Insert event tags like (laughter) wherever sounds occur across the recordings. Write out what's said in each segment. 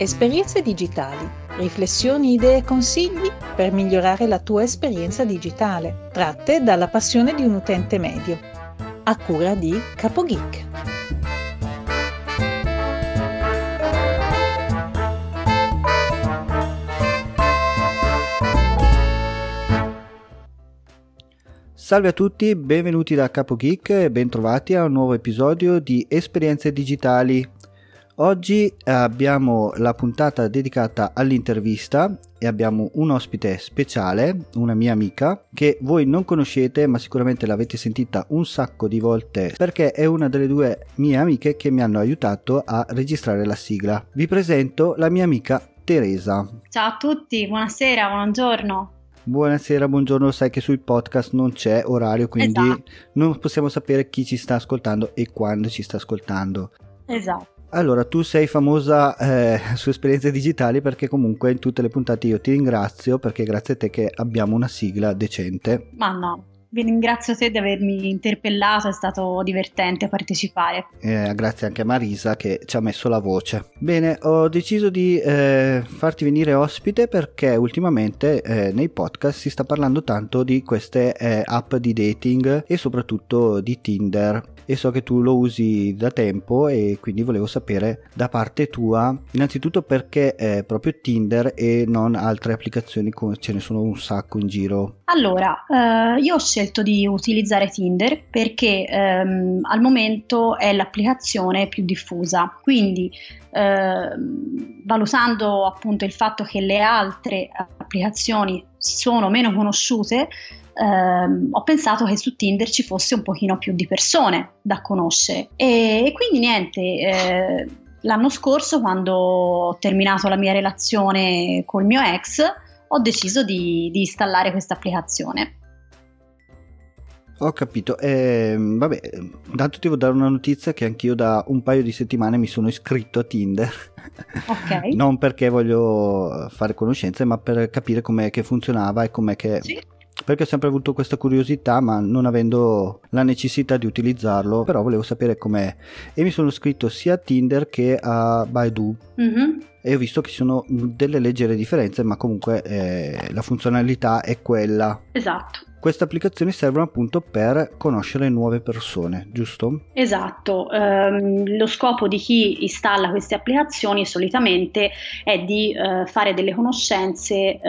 Esperienze digitali. Riflessioni, idee e consigli per migliorare la tua esperienza digitale, tratte dalla passione di un utente medio. A cura di CapoGeek. Salve a tutti, benvenuti da Capo Geek e bentrovati a un nuovo episodio di Esperienze Digitali. Oggi abbiamo la puntata dedicata all'intervista e abbiamo un ospite speciale, una mia amica, che voi non conoscete ma sicuramente l'avete sentita un sacco di volte perché è una delle due mie amiche che mi hanno aiutato a registrare la sigla. Vi presento la mia amica Teresa. Ciao a tutti, buonasera, buongiorno. Buonasera, buongiorno, sai che sui podcast non c'è orario, quindi Esatto. non possiamo sapere chi ci sta ascoltando e quando ci sta ascoltando. Esatto. Allora, tu sei famosa eh, (laughs) su esperienze digitali perché comunque in tutte le puntate io ti ringrazio perché grazie a te che abbiamo una sigla decente. Ma no, vi ringrazio te di avermi interpellato, è stato divertente partecipare. Eh, grazie anche a Marisa che ci ha messo la voce. Bene, ho deciso di eh, farti venire ospite perché ultimamente eh, nei podcast si sta parlando tanto di queste eh, app di dating e soprattutto di Tinder. E so che tu lo usi da tempo e quindi volevo sapere da parte tua innanzitutto perché eh, proprio Tinder e non altre applicazioni come ce ne sono un sacco in giro. Allora, eh, io ho scelto di utilizzare Tinder perché ehm, al momento è l'applicazione più diffusa, quindi ehm, valutando appunto il fatto che le altre applicazioni sono meno conosciute, ehm, ho pensato che su Tinder ci fosse un pochino più di persone da conoscere e, e quindi niente. eh, L'anno scorso, quando ho terminato la mia relazione col mio ex, ho deciso di, di installare questa applicazione. Ho capito, ehm, vabbè, intanto ti devo dare una notizia che anch'io da un paio di settimane mi sono iscritto a Tinder. Ok. (laughs) non perché voglio fare conoscenze, ma per capire com'è che funzionava e com'è che... Sì. Perché ho sempre avuto questa curiosità, ma non avendo la necessità di utilizzarlo, però volevo sapere com'è. E mi sono iscritto sia a Tinder che a Baidu. Mhm. E ho visto che ci sono delle leggere differenze, ma comunque eh, la funzionalità è quella. Esatto. Queste applicazioni servono appunto per conoscere nuove persone, giusto? Esatto, Ehm, lo scopo di chi installa queste applicazioni solitamente è di eh, fare delle conoscenze eh,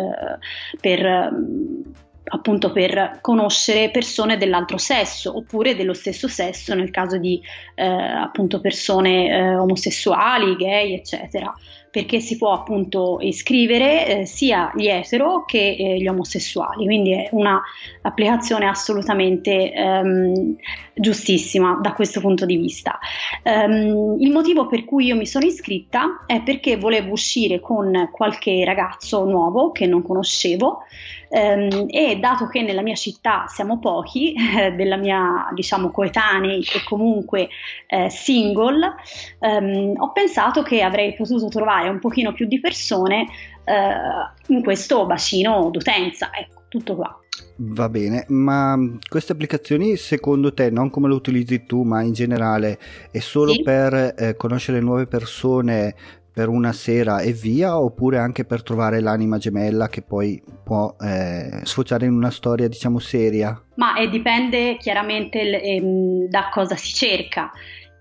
per ehm, appunto per conoscere persone dell'altro sesso oppure dello stesso sesso nel caso di eh, appunto persone eh, omosessuali, gay, eccetera. Perché si può appunto iscrivere eh, sia gli etero che eh, gli omosessuali, quindi è una applicazione assolutamente ehm, giustissima da questo punto di vista. Ehm, il motivo per cui io mi sono iscritta è perché volevo uscire con qualche ragazzo nuovo che non conoscevo e dato che nella mia città siamo pochi, (laughs) della mia diciamo coetanei e comunque eh, single, ehm, ho pensato che avrei potuto trovare un pochino più di persone eh, in questo bacino d'utenza. Ecco, tutto qua. Va bene, ma queste applicazioni secondo te, non come lo utilizzi tu, ma in generale, è solo Sì. per eh, conoscere nuove persone per una sera e via, oppure anche per trovare l'anima gemella che poi può eh, sfociare in una storia, diciamo, seria? Ma eh, dipende chiaramente il- ehm, da cosa si cerca.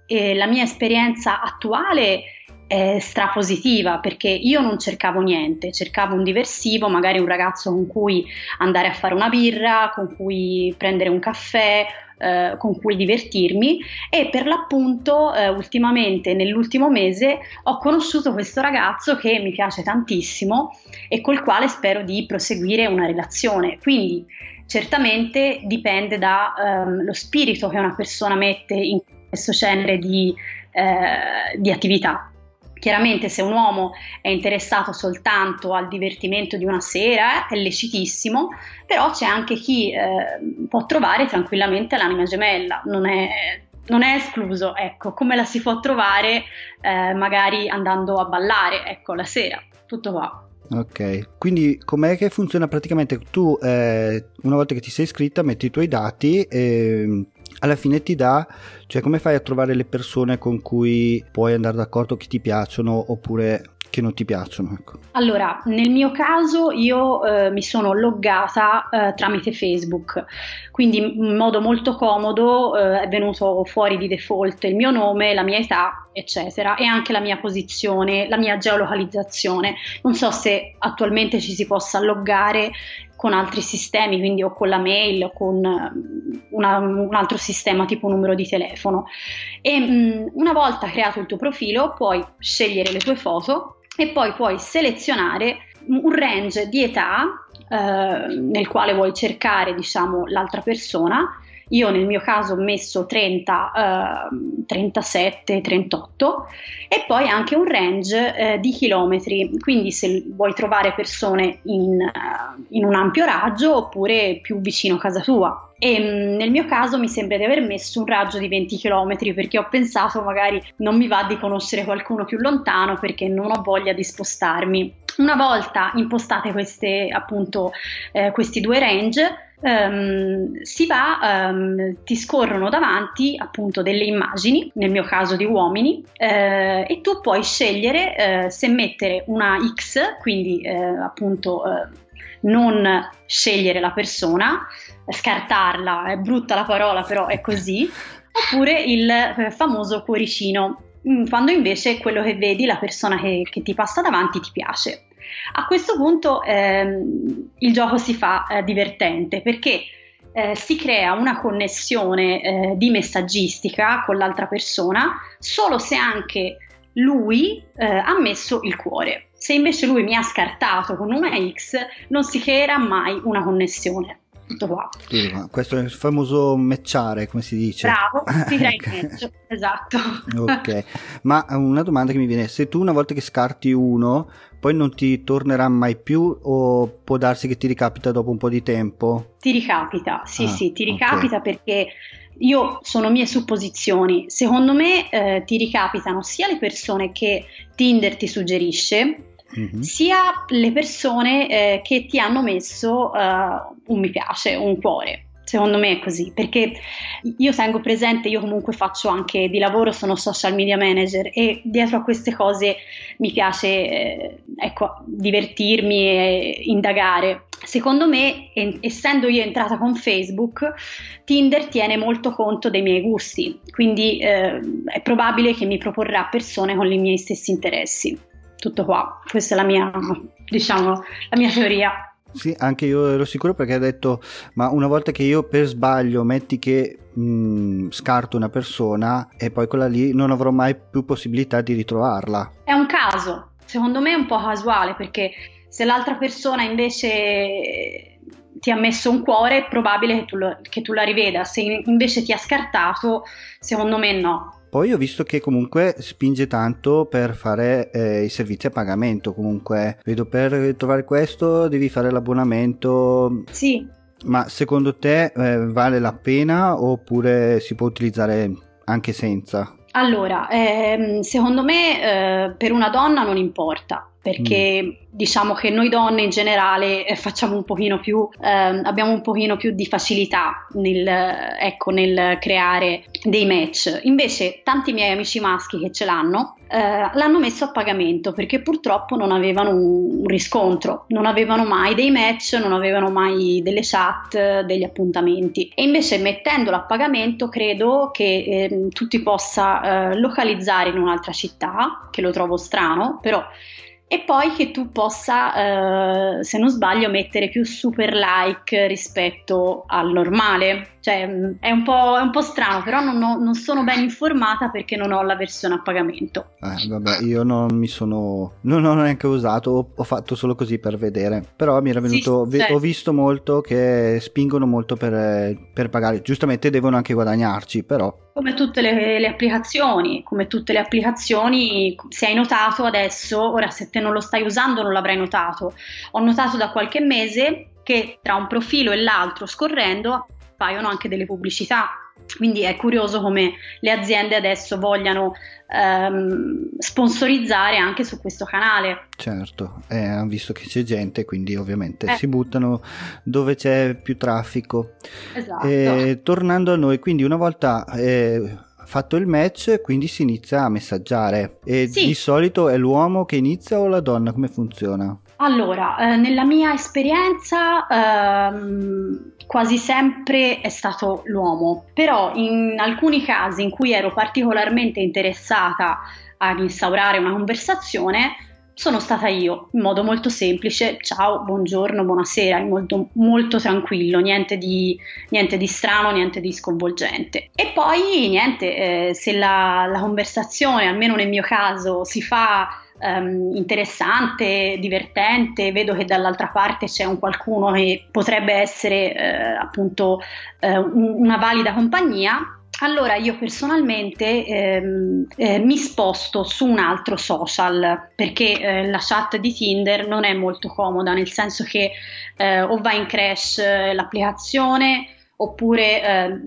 E la mia esperienza attuale è strapositiva perché io non cercavo niente, cercavo un diversivo, magari un ragazzo con cui andare a fare una birra, con cui prendere un caffè, eh, con cui divertirmi e per l'appunto eh, ultimamente nell'ultimo mese ho conosciuto questo ragazzo che mi piace tantissimo e col quale spero di proseguire una relazione. Quindi certamente dipende dallo spirito che una persona mette in questo genere di, eh, di attività. Chiaramente se un uomo è interessato soltanto al divertimento di una sera è lecitissimo, però c'è anche chi eh, può trovare tranquillamente l'anima gemella, non è, non è escluso, ecco, come la si può trovare eh, magari andando a ballare, ecco, la sera, tutto qua. Ok, quindi com'è che funziona praticamente? Tu eh, una volta che ti sei iscritta metti i tuoi dati e alla fine ti dà, cioè come fai a trovare le persone con cui puoi andare d'accordo che ti piacciono oppure che non ti piacciono. Ecco. Allora, nel mio caso io eh, mi sono loggata eh, tramite Facebook, quindi in modo molto comodo eh, è venuto fuori di default il mio nome, la mia età, eccetera, e anche la mia posizione, la mia geolocalizzazione. Non so se attualmente ci si possa loggare con altri sistemi, quindi o con la mail o con una, un altro sistema tipo numero di telefono. E mh, una volta creato il tuo profilo puoi scegliere le tue foto e poi puoi selezionare un range di età eh, nel quale vuoi cercare diciamo l'altra persona io nel mio caso ho messo 30, eh, 37, 38 e poi anche un range eh, di chilometri, quindi se vuoi trovare persone in, uh, in, un ampio raggio oppure più vicino a casa tua. E mh, mm, nel mio caso mi sembra di aver messo un raggio di 20 km perché ho pensato magari non mi va di conoscere qualcuno più lontano perché non ho voglia di spostarmi. Una volta impostate queste, appunto, eh, questi due range, Um, si va, um, ti scorrono davanti appunto delle immagini, nel mio caso di uomini, uh, e tu puoi scegliere uh, se mettere una X, quindi uh, appunto non scegliere la persona, scartarla, è brutta la parola però è così, (laughs) oppure il famoso cuoricino, mm, quando invece quello che vedi, la persona che, che ti passa davanti ti piace. A questo punto ehm, il gioco si fa eh, divertente perché eh, si crea una connessione eh, di messaggistica con l'altra persona solo se anche lui eh, ha messo il cuore. Se invece lui mi ha scartato con una X, non si creerà mai una connessione tutto qua. Questo è il famoso matchare, come si dice. Bravo, (laughs) crea il match, esatto. ok, ma una domanda che mi viene, se tu una volta che scarti uno, poi non ti tornerà mai più o può darsi che ti ricapita dopo un po' di tempo? Ti ricapita, sì ah, sì, ti ricapita okay. perché io sono mie supposizioni. Secondo me eh, ti ricapitano sia le persone che Tinder ti suggerisce, mm-hmm. sia le persone eh, che ti hanno messo uh, un mi piace, un cuore. Secondo me è così, perché io tengo presente, io comunque faccio anche di lavoro, sono social media manager e dietro a queste cose mi piace eh, ecco, divertirmi e indagare. Secondo me, essendo io entrata con Facebook, Tinder tiene molto conto dei miei gusti, quindi eh, è probabile che mi proporrà persone con i miei stessi interessi. Tutto qua, questa è la mia, diciamo, la mia teoria. Sì, anche io ero sicuro perché ha detto, ma una volta che io per sbaglio metti che mh, scarto una persona e poi quella lì non avrò mai più possibilità di ritrovarla. È un caso, secondo me è un po' casuale perché se l'altra persona invece ti ha messo un cuore è probabile che tu, lo, che tu la riveda, se invece ti ha scartato secondo me no. Poi ho visto che comunque spinge tanto per fare eh, i servizi a pagamento, comunque vedo per trovare questo devi fare l'abbonamento. Sì. Ma secondo te eh, vale la pena oppure si può utilizzare anche senza? Allora, ehm, secondo me eh, per una donna non importa, perché mm. diciamo che noi donne in generale eh, facciamo un pochino più, eh, abbiamo un pochino più di facilità nel, ecco, nel creare dei match. Invece tanti miei amici maschi che ce l'hanno eh, l'hanno messo a pagamento perché purtroppo non avevano un, riscontro, non avevano mai dei match, non avevano mai delle chat, degli appuntamenti. E invece mettendolo a pagamento credo che ehm, tu ti possa eh, localizzare in un'altra città, che lo trovo strano, però e poi che tu possa, eh, se non sbaglio, mettere più super like rispetto al normale. Cioè, mm, è un po', è un po strano, però non, ho, non, sono ben informata perché non ho la versione a pagamento. Eh, vabbè, io non mi sono. Non ho neanche usato, ho, ho fatto solo così per vedere. Però mi era venuto. Sì, certo. Ho visto molto che spingono molto per, per, pagare. Giustamente devono anche guadagnarci, però. Come tutte le, le applicazioni, come tutte le applicazioni, se hai notato adesso, ora se te non lo stai usando non l'avrai notato. Ho notato da qualche mese che tra un profilo e l'altro scorrendo appaiono anche delle pubblicità. Quindi è curioso come le aziende adesso vogliano ehm, sponsorizzare anche su questo canale. Certo, eh, hanno visto che c'è gente, quindi ovviamente eh. si buttano dove c'è più traffico. Esatto. Eh, tornando a noi, quindi una volta eh, fatto il match, quindi si inizia a messaggiare. E Sì. di solito è l'uomo che inizia o la donna? Come funziona? Allora, eh, nella mia esperienza ehm, quasi sempre è stato l'uomo, però in alcuni casi in cui ero particolarmente interessata ad instaurare una conversazione, sono stata io, in modo molto semplice, ciao, buongiorno, buonasera, in molto, molto tranquillo, niente di, niente di strano, niente di sconvolgente. E poi niente, eh, se la, la conversazione, almeno nel mio caso, si fa ehm, interessante, divertente, vedo che dall'altra parte c'è un qualcuno che potrebbe essere eh, appunto eh, un- una valida compagnia. Allora io personalmente ehm, eh, mi sposto su un altro social perché eh, la chat di Tinder non è molto comoda, nel senso che eh, o va in crash eh, l'applicazione oppure eh,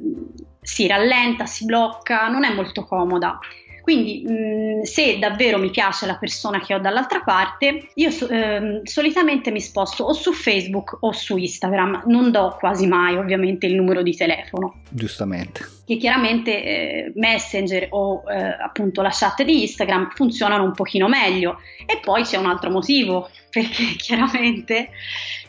si rallenta, si blocca, non è molto comoda. Quindi, mh, se davvero mi piace la persona che ho dall'altra parte, io ehm, solitamente mi sposto o su Facebook o su Instagram. Non do quasi mai, ovviamente, il numero di telefono Giustamente. Che chiaramente eh, Messenger o eh, appunto la chat di Instagram funzionano un pochino meglio. E poi c'è un altro motivo, (laughs) perché chiaramente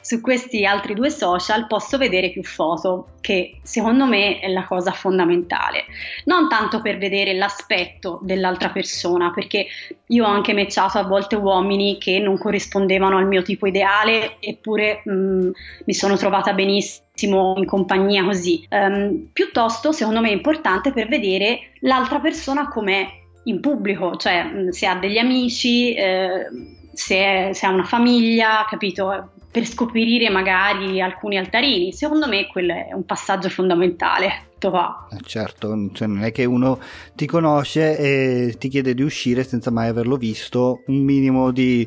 su questi altri due social posso vedere più foto, che secondo me è la cosa fondamentale. Non tanto per vedere l'aspetto dell'altra persona, perché io ho anche matchato a volte uomini che non corrispondevano al mio tipo ideale, eppure mh, mi sono trovata benissimo in compagnia così. Ehm, piuttosto, secondo me, è importante per vedere l'altra persona com'è in pubblico, cioè se ha degli amici, eh, se, è- se ha una famiglia, capito? Per scoprire magari alcuni altarini. Secondo me quello è un passaggio fondamentale. Qua. Eh, Certo, cioè non è che uno ti conosce e ti chiede di uscire senza mai averlo visto, un minimo di,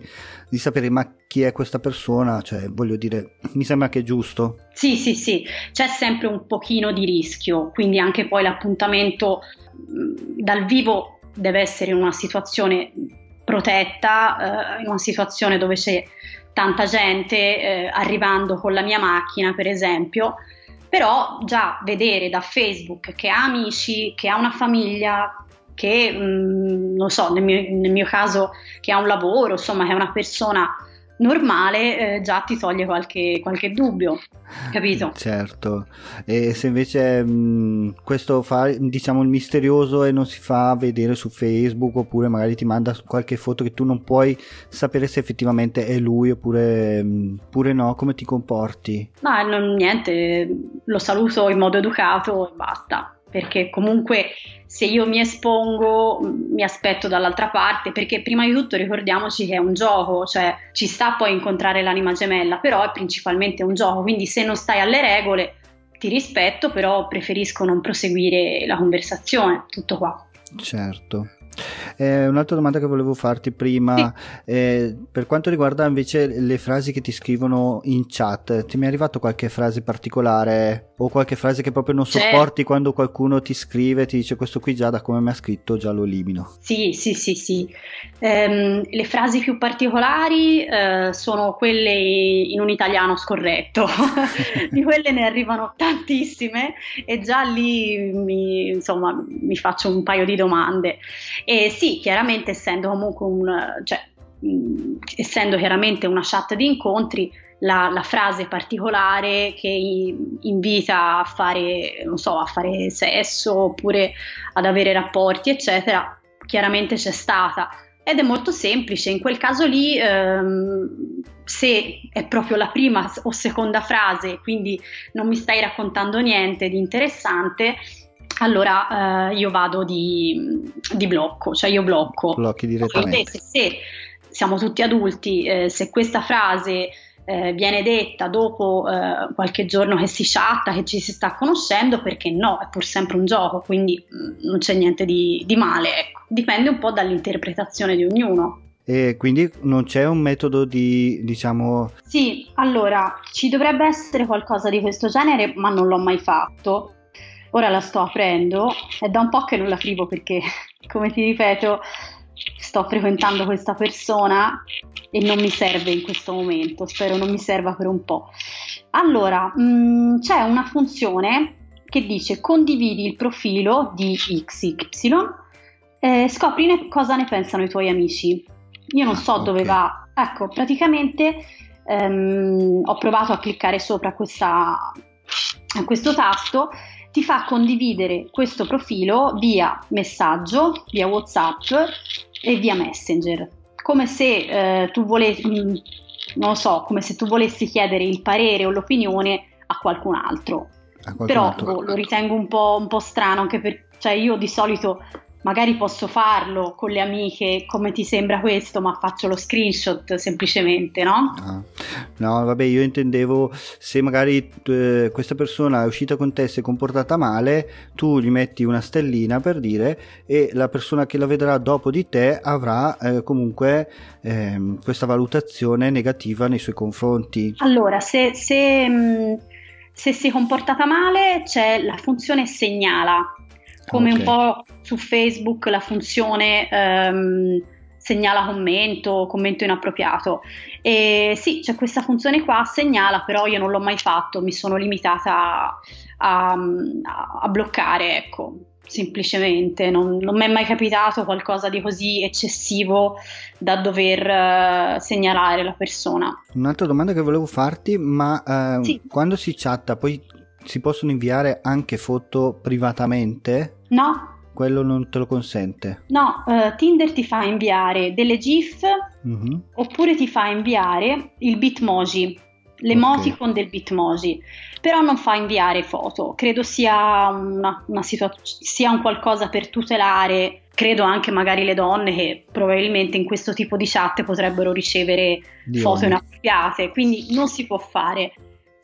di sapere ma chi è questa persona, cioè voglio dire, mi sembra che è giusto. Sì, sì, sì, c'è sempre un pochino di rischio, quindi anche poi l'appuntamento mh, dal vivo deve essere in una situazione protetta, eh, in una situazione dove c'è tanta gente eh, arrivando con la mia macchina, per esempio. Però già vedere da Facebook che ha amici, che ha una famiglia, che mh, non so, nel mio, nel mio caso che ha un lavoro, insomma, che è una persona normale, eh, già ti toglie qualche, qualche dubbio, capito? Certo, e se invece mh, questo fa diciamo il misterioso e non si fa vedere su Facebook oppure magari ti manda qualche foto che tu non puoi sapere se effettivamente è lui oppure, mh, oppure no, come ti comporti? Ma non, niente, lo saluto in modo educato e basta. Perché comunque se io mi espongo mi aspetto dall'altra parte, perché prima di tutto ricordiamoci che è un gioco, cioè ci sta poi incontrare l'anima gemella, però è principalmente un gioco, quindi se non stai alle regole ti rispetto, però preferisco non proseguire la conversazione, tutto qua. Certo. Eh, un'altra domanda che volevo farti prima, eh, per quanto riguarda invece le frasi che ti scrivono in chat, ti è mai arrivato qualche frase particolare o qualche frase che proprio non C'è. sopporti quando qualcuno ti scrive, ti dice questo qui già da come mi ha scritto già lo elimino? Sì, sì, sì, sì. Ehm, le frasi più particolari eh, sono quelle in un italiano scorretto, (laughs) di quelle ne arrivano tantissime e già lì mi, insomma, mi faccio un paio di domande. E sì, chiaramente essendo comunque un, cioè, essendo chiaramente una chat di incontri, la, la frase particolare che invita a fare, non so, a fare sesso oppure ad avere rapporti, eccetera, chiaramente c'è stata. Ed è molto semplice, in quel caso lì, ehm, se è proprio la prima o seconda frase, quindi non mi stai raccontando niente di interessante, allora eh, io vado di, di blocco, cioè io blocco. Blocchi direttamente. invece se siamo tutti adulti, eh, se questa frase eh, viene detta dopo eh, qualche giorno che si chatta, che ci si sta conoscendo, perché no, è pur sempre un gioco, quindi mh, non c'è niente di, di male, ecco. dipende un po' dall'interpretazione di ognuno. E quindi non c'è un metodo di, diciamo, Sì, allora ci dovrebbe essere qualcosa di questo genere, ma non l'ho mai fatto. Ora la sto aprendo, è da un po' che non la scrivo perché, (laughs) come ti ripeto, sto frequentando questa persona e non mi serve in questo momento, spero non mi serva per un po'. Allora, mh, c'è una funzione che dice condividi il profilo di XY e scopri ne- cosa ne pensano i tuoi amici. Io non so Ah, dove ok. va. Ecco, praticamente ehm, ho provato a cliccare sopra questa, a questo tasto, ti fa condividere questo profilo via messaggio, via WhatsApp e via Messenger. Come se eh, tu volessi, mm, non lo so, come se tu volessi chiedere il parere o l'opinione a qualcun altro. A qualcun Però altro. boh, lo ritengo un po', un po' strano anche per, cioè io di solito magari posso farlo con le amiche come ti sembra questo, ma faccio lo screenshot semplicemente, no? Ah, No, vabbè, io intendevo se magari eh, questa persona è uscita con te, si è comportata male, tu gli metti una stellina per dire e la persona che la vedrà dopo di te avrà eh, comunque ehm, questa valutazione negativa nei suoi confronti. Allora, se, se, mh, se si è comportata male c'è la funzione segnala, come Ok. un po' su Facebook la funzione ehm, segnala commento, commento inappropriato. E sì, c'è questa funzione qua, segnala, però io non l'ho mai fatto, mi sono limitata a, a- a bloccare, ecco, semplicemente. Non, non mi è mai capitato qualcosa di così eccessivo da dover eh, segnalare la persona. Un'altra domanda che volevo farti, ma eh, Sì. quando si chatta poi si possono inviare anche foto privatamente? No, Quello non te lo consente. no, eh, Tinder ti fa inviare delle GIF Mhm. oppure ti fa inviare il Bitmoji, l'emoticon del Bitmoji, però non fa inviare foto. Credo sia, una, una situa- sia un qualcosa per tutelare, credo anche magari le donne che probabilmente in questo tipo di chat potrebbero ricevere Di foto inappropriate, quindi non si può fare.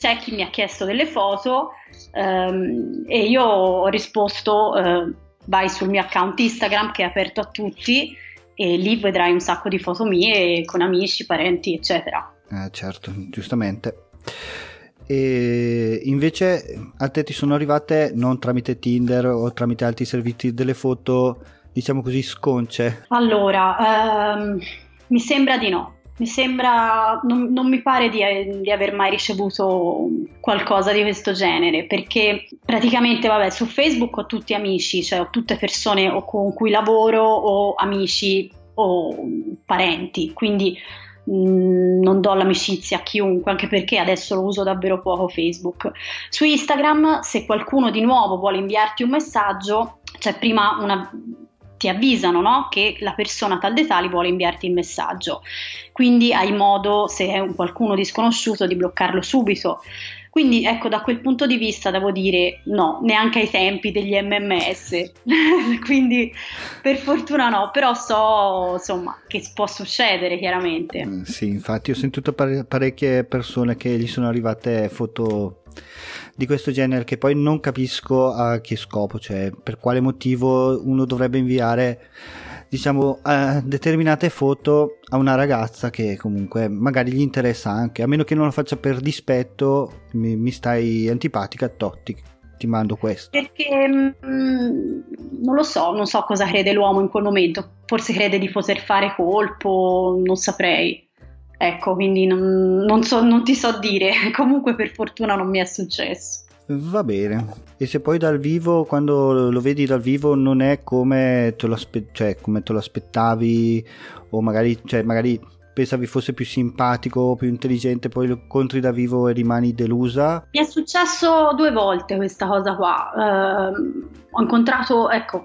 C'è chi mi ha chiesto delle foto ehm, e io ho risposto eh, vai sul mio account Instagram che è aperto a tutti e lì vedrai un sacco di foto mie con amici, parenti, eccetera. Eh, certo, giustamente. E invece a te ti sono arrivate non tramite Tinder o tramite altri servizi delle foto, diciamo così, sconce. Allora, ehm, mi sembra di no. Mi sembra, non, non mi pare di, di aver mai ricevuto qualcosa di questo genere, perché praticamente, vabbè, su Facebook ho tutti amici, cioè ho tutte persone o con cui lavoro o amici o parenti, quindi mh, non do l'amicizia a chiunque, anche perché adesso lo uso davvero poco Facebook. Su Instagram, se qualcuno di nuovo vuole inviarti un messaggio, c'è prima una ti avvisano no? che la persona tal dei tali vuole inviarti il messaggio. Quindi hai modo, se è un qualcuno disconosciuto, di bloccarlo subito. Quindi ecco, da quel punto di vista devo dire no, neanche ai tempi degli MMS. (laughs) Quindi per fortuna no, però so insomma che può succedere chiaramente. Eh, Sì, infatti ho sentito pare- parecchie persone che gli sono arrivate foto di questo genere che poi non capisco a che scopo, cioè per quale motivo uno dovrebbe inviare diciamo eh, determinate foto a una ragazza che comunque magari gli interessa anche, a meno che non lo faccia per dispetto, mi, mi stai antipatica, Totti, ti mando questo. Perché mm, non lo so, non so cosa crede l'uomo in quel momento, forse crede di poter fare colpo, non saprei. Ecco, quindi non, non so, non ti so dire, (laughs) comunque per fortuna non mi è successo. Va bene. E se poi dal vivo, quando lo vedi dal vivo, non è come te lo, aspe- cioè, come te lo aspettavi, o magari, cioè, magari pensavi fosse più simpatico, più intelligente, poi lo incontri da vivo e rimani delusa. Mi è successo due volte questa cosa qua. Ehm, ho incontrato, ecco,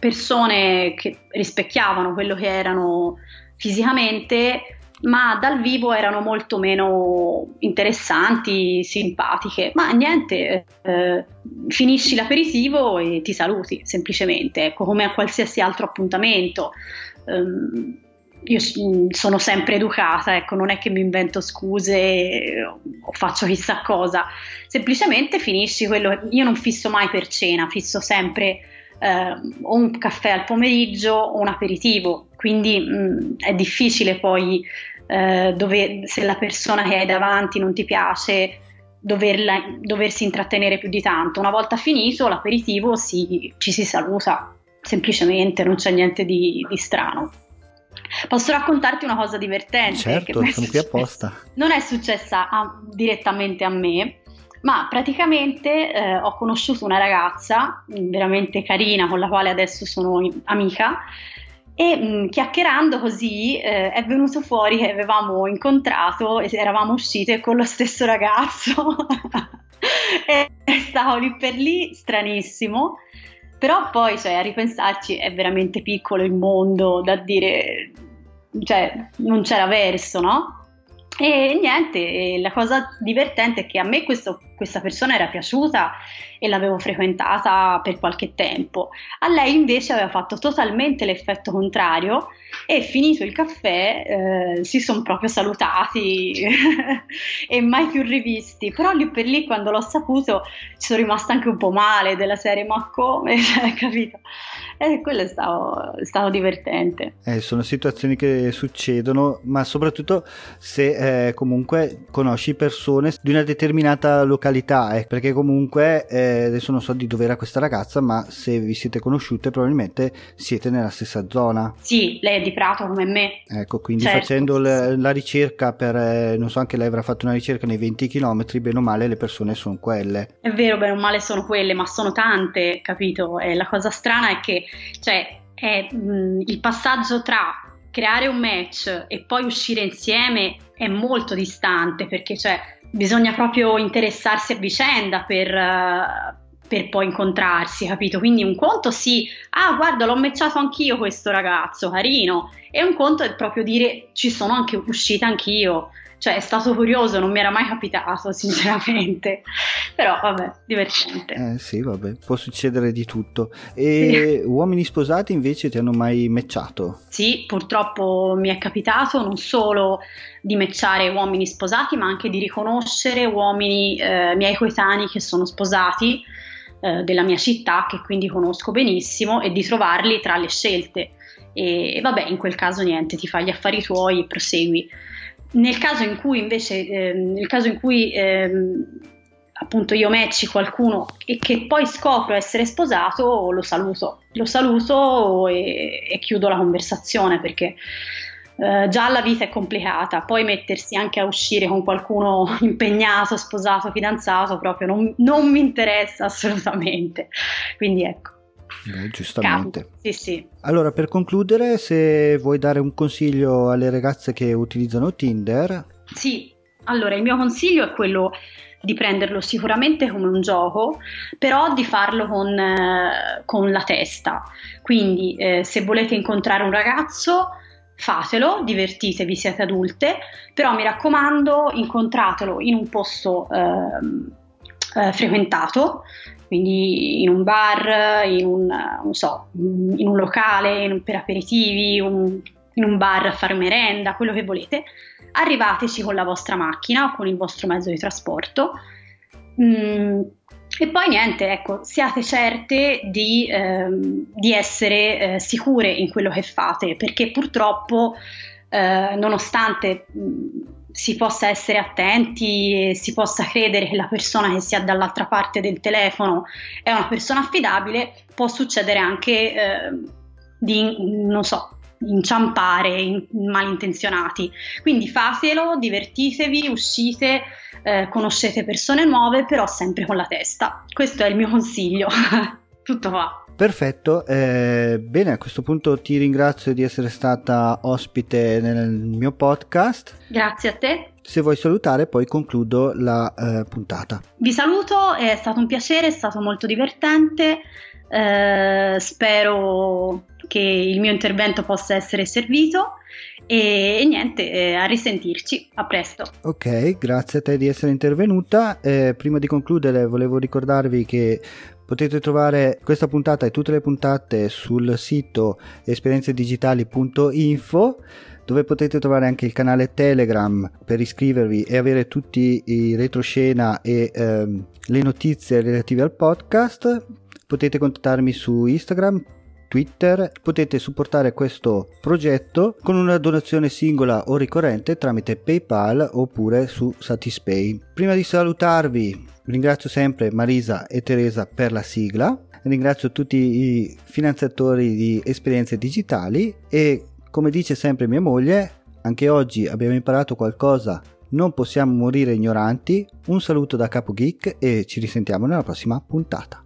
persone che rispecchiavano quello che erano fisicamente, ma dal vivo erano molto meno interessanti, simpatiche. Ma niente, eh, finisci l'aperitivo e ti saluti semplicemente, ecco, come a qualsiasi altro appuntamento. Ehm, io s- sono sempre educata, ecco, non è che mi invento scuse o faccio chissà cosa, semplicemente finisci quello. Io non fisso mai per cena, fisso sempre eh, o un caffè al pomeriggio o un aperitivo, quindi mh, è difficile poi eh, dove, se la persona che hai davanti non ti piace doverla, doversi intrattenere più di tanto. Una volta finito l'aperitivo si, ci si saluta, semplicemente non c'è niente di, di strano. Posso raccontarti una cosa divertente? Certo, sono qui (laughs) apposta. Non è successa a- direttamente a me, Ma praticamente eh, ho conosciuto una ragazza veramente carina con la quale adesso sono amica e mh, mm, chiacchierando così eh, è venuto fuori che avevamo incontrato e eravamo uscite con lo stesso ragazzo (laughs) e stavo lì per lì stranissimo però poi cioè, a ripensarci è veramente piccolo il mondo da dire cioè non c'era verso no? E niente, la cosa divertente è che a me questo, questa persona era piaciuta e l'avevo frequentata per qualche tempo. A lei invece aveva fatto totalmente l'effetto contrario e finito il caffè eh, si sono proprio salutati (laughs) e mai più rivisti. Però lì per lì quando l'ho saputo ci sono rimasta anche un po' male della serie ma come, (laughs) cioè, capito? E quello è stato, è stato divertente. Eh, sono situazioni che succedono, ma soprattutto se eh, comunque conosci persone di una determinata località, eh, perché comunque eh, adesso non so di dove era questa ragazza, ma se vi siete conosciute probabilmente siete nella stessa zona. Sì, lei è di Prato come me. Ecco, quindi certo. facendo la, la, ricerca per, eh, non so, anche lei avrà fatto una ricerca nei 20 km, bene o male le persone sono quelle. È vero, bene o male sono quelle, ma sono tante, capito? E la cosa strana è che cioè, è, mh, il passaggio tra creare un match e poi uscire insieme è molto distante perché cioè, bisogna proprio interessarsi a vicenda per, uh, per poi incontrarsi, capito? Quindi un conto sì, ah guarda l'ho matchato anch'io questo ragazzo, carino, e un conto è proprio dire ci sono anche uscita anch'io, cioè è stato curioso, non mi era mai capitato (laughs) sinceramente, però vabbè, divertente. Eh sì, vabbè, può succedere di tutto. E sì. (laughs) uomini sposati invece ti hanno mai matchato? Sì, purtroppo mi è capitato non solo di matchare uomini sposati, ma anche di riconoscere uomini eh, miei coetanei che sono sposati eh, della mia città, che quindi conosco benissimo, e di trovarli tra le scelte. E, e vabbè, in quel caso niente, ti fai gli affari tuoi e prosegui. Nel caso in cui invece, eh, nel caso in cui ehm, appunto io matchi qualcuno e che poi scopro essere sposato, lo saluto, lo saluto e, e chiudo la conversazione perché eh, già la vita è complicata, poi mettersi anche a uscire con qualcuno (laughs) impegnato, sposato, fidanzato, proprio non, non mi interessa assolutamente. Quindi ecco. Beh, giustamente. Sì, sì. Allora, per concludere, se vuoi dare un consiglio alle ragazze che utilizzano Tinder. Sì, allora il mio consiglio è quello di prenderlo sicuramente come un gioco, però di farlo con, eh, con la testa. Quindi, eh, se volete incontrare un ragazzo, fatelo, divertitevi, siete adulte, però mi raccomando, incontratelo in un posto eh, frequentato, quindi in un bar, in un, so, in un locale, in un, per aperitivi, un, in un bar a fare merenda, quello che volete, arrivateci con la vostra macchina o con il vostro mezzo di trasporto. Mm, e poi niente, ecco, siate certe di, ehm, di essere eh, sicure in quello che fate, perché purtroppo, eh, nonostante mh, si possa essere attenti e si possa credere che la persona che sia dall'altra parte del telefono è una persona affidabile, può succedere anche eh, di, non so, inciampare in, malintenzionati. Quindi fatelo, divertitevi, uscite, eh, conoscete persone nuove, però sempre con la testa. Questo è il mio consiglio. (laughs) Tutto va. Perfetto, eh, bene a questo punto ti ringrazio di essere stata ospite nel mio podcast. Grazie a te. Se vuoi salutare poi concludo la eh, puntata. Vi saluto, è stato un piacere, è stato molto divertente, eh, spero che il mio intervento possa essere servito e, e niente, eh, a risentirci, a presto. Ok, grazie a te di essere intervenuta. Eh, prima di concludere volevo ricordarvi che Potete trovare questa puntata e tutte le puntate sul sito esperienzedigitali.info dove potete trovare anche il canale Telegram per iscrivervi e avere tutti i retroscena e ehm, le notizie relative al podcast. Potete contattarmi su Instagram, Twitter, potete supportare questo progetto con una donazione singola o ricorrente tramite PayPal oppure su Satispay. Prima di salutarvi Ringrazio sempre Marisa e Teresa per la sigla, ringrazio tutti i finanziatori di esperienze digitali e come dice sempre mia moglie, anche oggi abbiamo imparato qualcosa Non possiamo morire ignoranti. Un saluto da Capo Geek e ci risentiamo nella prossima puntata.